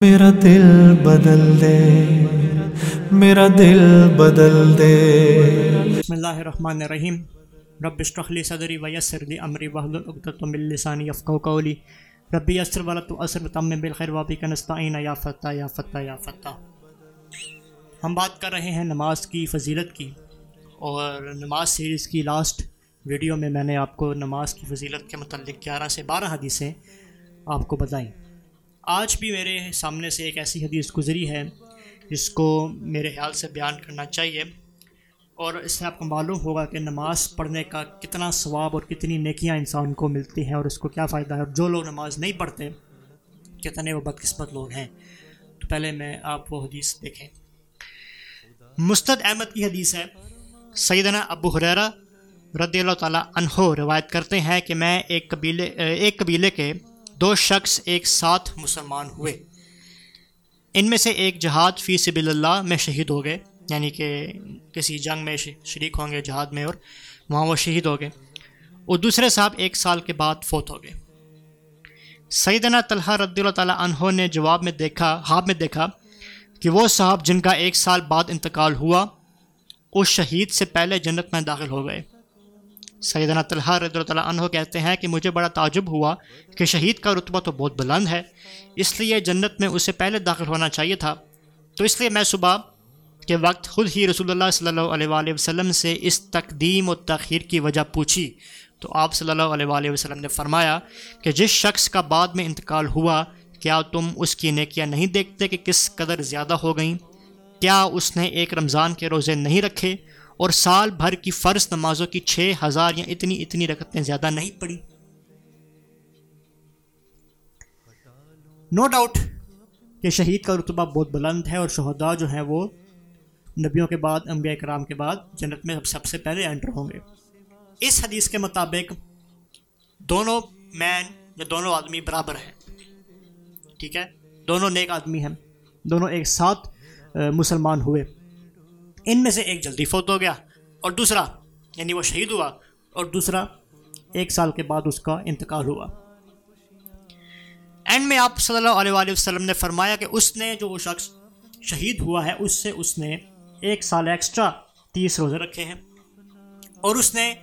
میرا دل بدل دے، میرا دل بدل دے۔ بسم اللہ الرحمن الرحیم۔ رب اشرح لی صدری ویسر لی امری، واحلل عقدۃ من لسانی یفقهوا قولی۔ ربی یسر ولا تؤثر، وتمم بالخیر وبک نستعین، یا فتح یا فتح یا فتح ہم بات کر رہے ہیں نماز کی فضیلت کی، اور نماز سیریز کی لاسٹ ویڈیو میں میں نے آپ کو نماز کی فضیلت کے متعلق گیارہ سے بارہ حدیثیں آپ کو بتائیں۔ آج بھی میرے سامنے سے ایک ایسی حدیث گزری ہے جس کو میرے خیال سے بیان کرنا چاہیے اور اس سے آپ کو معلوم ہوگا کہ نماز پڑھنے کا کتنا ثواب اور کتنی نیکیاں انسان کو ملتی ہیں اور اس کو کیا فائدہ ہے اور جو لوگ نماز نہیں پڑھتے، کتنے وہ بدقسمت لوگ ہیں۔ تو پہلے میں آپ وہ حدیث دیکھیں۔ مستد احمد کی حدیث ہے، سیدنا ابو حریرہ رضی اللہ تعالیٰ عنہ روایت کرتے ہیں کہ میں ایک قبیلے ایک قبیلے کے دو شخص ایک ساتھ مسلمان ہوئے۔ ان میں سے ایک جہاد فی سبیل اللہ میں شہید ہو گئے یعنی کہ کسی جنگ میں شریک ہوں گے جہاد میں اور وہاں وہ شہید ہو گئے۔ اور دوسرے صاحب ایک سال کے بعد فوت ہو گئے۔ سیدنا طلحہ رضی اللہ تعالیٰ عنہ نے جواب میں دیکھا، خواب میں دیکھا کہ وہ صاحب جن کا ایک سال بعد انتقال ہوا اس شہید سے پہلے جنت میں داخل ہو گئے۔ سیدنا طلحہ رضی اللہ تعالیٰ عنہ کہتے ہیں کہ مجھے بڑا تعجب ہوا کہ شہید کا رتبہ تو بہت بلند ہے، اس لیے جنت میں اسے پہلے داخل ہونا چاہیے تھا۔ تو اس لیے میں صبح کے وقت خود ہی رسول اللہ صلی اللہ علیہ وآلہ وسلم سے اس تقدیم و تاخیر کی وجہ پوچھی۔ تو آپ صلی اللہ علیہ وآلہ وسلم نے فرمایا کہ جس شخص کا بعد میں انتقال ہوا، کیا تم اس کی نیکیاں نہیں دیکھتے کہ کس قدر زیادہ ہو گئیں؟ کیا اس نے ایک رمضان کے روزے نہیں رکھے؟ اور سال بھر کی فرض نمازوں کی چھ ہزار یا اتنی اتنی رکتیں زیادہ نہیں پڑی نو ڈاؤٹ کہ شہید کا رتبہ بہت بلند ہے اور شہداء جو ہیں وہ نبیوں کے بعد، انبیاء کرام کے بعد جنت میں سب سے پہلے انٹر ہوں گے۔ اس حدیث کے مطابق دونوں مین یا دونوں آدمی برابر ہیں۔ ٹھیک ہے؟ دونوں نیک آدمی ہیں۔ دونوں ایک ساتھ مسلمان ہوئے۔ ان میں سے ایک جلدی فوت ہو گیا اور دوسرا یعنی وہ شہید ہوا، اور دوسرا، ایک سال کے بعد اس کا انتقال ہوا۔ اینڈ میں آپ صلی اللہ علیہ وآلہ وسلم نے فرمایا کہ اس نے جو وہ شخص شہید ہوا ہے، اس سے اس نے ایک سال ایکسٹرا تیس روزے رکھے ہیں۔ اور اس نے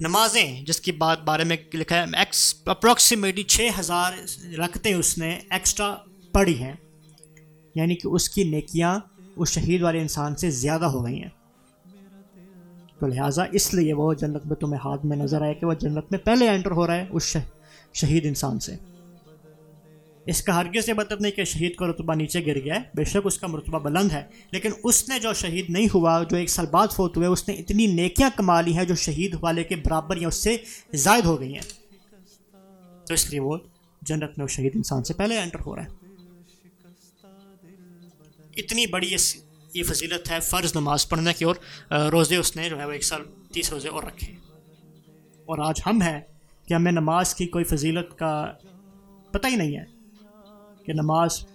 نمازیں، جس کی بات بارے میں لکھا ہے اپروکسیمیٹلی چھ ہزار رکھتے اس نے ایکسٹرا پڑھی ہیں۔ یعنی کہ اس کی نیکیاں اس شہید والے انسان سے زیادہ ہو گئی ہیں۔ تو لہٰذا اس لیے وہ جنت میں تمہیں ہاتھ میں نظر آئے کہ وہ جنت میں پہلے انٹر ہو رہا ہے اس شہید انسان سے۔ اس کا ہرگز یہ مطلب نہیں کہ شہید کا رتبہ نیچے گر گیا ہے، بے شک اس کا مرتبہ بلند ہے، لیکن اس نے جو شہید نہیں ہوا، جو ایک سال بعد فوت ہوئے، اس نے اتنی نیکیاں کما لی ہیں جو شہید والے کے برابر یا اس سے زائد ہو گئی ہیں۔ تو اس لیے وہ جنت میں وہ شہید انسان سے پہلے انٹر ہو رہا ہے۔ اتنی بڑی یہ فضیلت ہے، فرض نماز پڑھنے کی اور روزے اس نے جو ہے وہ ایک سال تیس روزے اور رکھے۔ اور آج ہم ہیں کہ ہمیں نماز کی کوئی فضیلت کا پتہ ہی نہیں ہے کہ نماز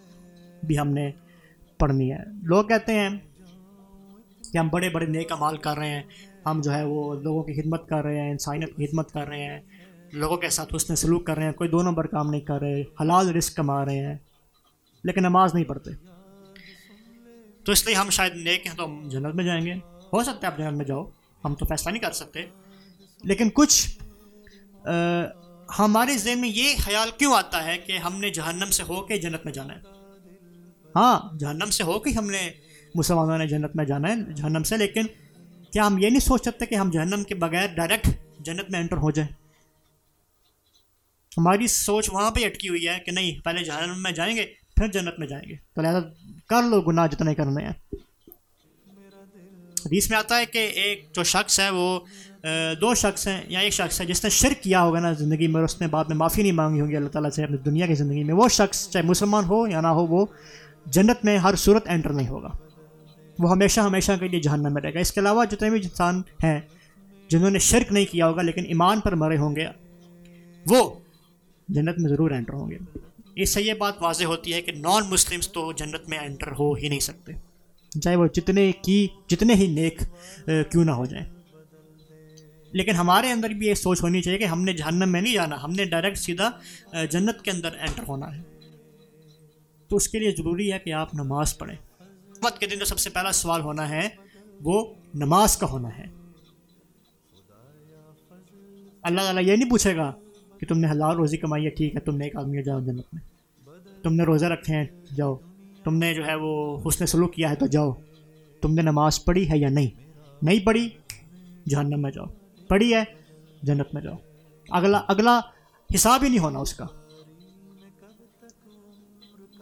بھی ہم نے پڑھنی ہے۔ لوگ کہتے ہیں کہ ہم بڑے بڑے نیک امال کر رہے ہیں، ہم جو ہے وہ لوگوں کی خدمت کر رہے ہیں، انسانیت کی خدمت کر رہے ہیں، لوگوں کے ساتھ اس نے سلوک کر رہے ہیں، کوئی دو نمبر کام نہیں کر رہے، حلال رسک کما رہے ہیں، لیکن نماز نہیں پڑھتے۔ تو اس لیے ہم شاید نیک ہیں تو ہم جنت میں جائیں گے۔ ہو سکتا ہے آپ جنت میں جاؤ، ہم تو فیصلہ نہیں کر سکتے۔ لیکن کچھ ہمارے ذہن میں یہ خیال کیوں آتا ہے کہ ہم نے جہنم سے ہو کے جنت میں جانا ہے؟ ہاں جہنم سے ہو کے ہم نے، مسلمانوں نے جنت میں جانا ہے، جہنم سے۔ لیکن کیا ہم یہ نہیں سوچ سکتے کہ ہم جہنم کے بغیر ڈائریکٹ جنت میں انٹر ہو جائیں؟ ہماری سوچ وہاں پہ اٹکی ہوئی ہے کہ نہیں، پہلے جہنم میں جائیں گے، پھر جنت میں جائیں گے۔ تو لہٰذا کر لو گناہ جتنے کرنے ہیں حدیث میں آتا ہے کہ ایک جو شخص ہے وہ دو شخص ہیں یا ایک شخص ہے، جس نے شرک کیا ہوگا نا زندگی میں اور اس نے بعد میں معافی نہیں مانگی ہوگی اللہ تعالیٰ سے اپنی دنیا کی زندگی میں، وہ شخص چاہے مسلمان ہو یا نہ ہو، وہ جنت میں ہر صورت انٹر نہیں ہوگا۔ وہ ہمیشہ ہمیشہ کے لیے جہنم میں رہے گا۔ اس کے علاوہ جتنے بھی انسان ہیں جنہوں نے شرک نہیں کیا ہوگا لیکن ایمان پر مرے ہوں گے، وہ جنت میں ضرور انٹر ہوں گے۔ اس سے یہ بات واضح ہوتی ہے کہ نان مسلمس تو جنت میں انٹر ہو ہی نہیں سکتے۔ چاہے وہ جتنے کی، جتنے ہی نیک کیوں نہ ہو جائیں۔ لیکن ہمارے اندر بھی یہ سوچ ہونی چاہیے کہ ہم نے جہنم میں نہیں جانا، ہم نے ڈائریکٹ سیدھا جنت کے اندر انٹر ہونا ہے۔ تو اس کے لیے ضروری ہے کہ آپ نماز پڑھیں۔ قیامت کے دن جو سب سے پہلا سوال ہونا ہے، وہ نماز کا ہونا ہے۔ اللہ تعالیٰ یہ نہیں پوچھے گا کہ تم نے حلال روزی کمائی ہے، ٹھیک ہے، تم نے ایک آدمی جاؤ جنت میں۔ تم نے روزہ رکھے ہیں، جاؤ۔ تم نے جو ہے وہ حسن سلوک کیا ہے تو جاؤ۔ تم نے نماز پڑھی ہے یا نہیں؟ نہیں پڑھی، جہنم میں جاؤ۔ پڑھی ہے، جنت میں جاؤ۔ اگلا اگلا حساب ہی نہیں ہونا اس کا۔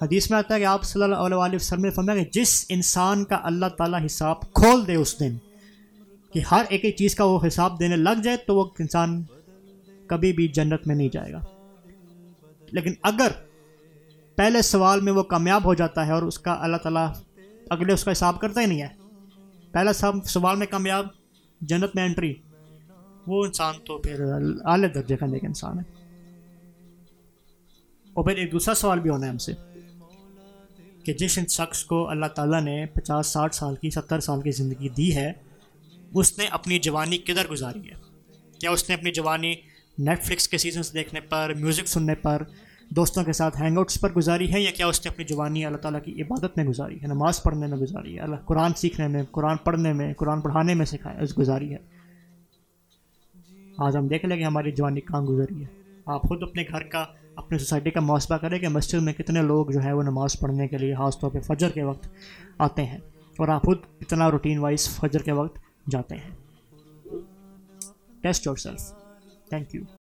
حدیث میں آتا ہے کہ آپ صلی اللہ علیہ وسلم نے فرمایا کہ جس انسان کا اللہ تعالیٰ حساب کھول دے اس دن، کہ ہر ایک ایک چیز کا وہ حساب دینے لگ جائے تو وہ انسان کبھی بھی جنت میں نہیں جائے گا۔ لیکن اگر پہلے سوال میں وہ کامیاب ہو جاتا ہے اور اس کا اللہ تعالیٰ اگلے اس کا حساب کرتا ہی نہیں ہے۔ پہلا سب سوال میں کامیاب، جنت میں انٹری وہ انسان تو پھر اعلی درجے کا نیک انسان ہے۔ اور پھر ایک دوسرا سوال بھی ہونا ہے ہم سے، کہ جس شخص کو اللہ تعالیٰ نے پچاس، ساٹھ سال کی، ستر سال کی زندگی دی ہے، اس نے اپنی جوانی کدھر گزاری ہے؟ کیا اس نے اپنی جوانی نیٹ فلکس کے سیزنس دیکھنے پر میوزک سننے پر، دوستوں کے ساتھ ہینگ آؤٹس پر گزاری ہے یا کیا اس نے اپنی جوانی اللہ تعالیٰ کی عبادت میں گزاری ہے؟ نماز پڑھنے میں گزاری ہے، اللہ قرآن سیکھنے میں، قرآن پڑھنے میں، قرآن پڑھانے میں سکھایا، اس گزاری ہے۔ آج ہم دیکھ لیں کہ ہماری جوانی کہاں گزری ہے۔ آپ خود اپنے گھر کا اپنے سوسائٹی کا محاسبہ کریں کہ مسجد میں کتنے لوگ جو ہے وہ نماز پڑھنے کے لیے خاص طور پہ فجر کے وقت آتے ہیں اور آپ خود اتنا روٹین وائز فجر کے وقت جاتے ہیں۔ Test yourself thank you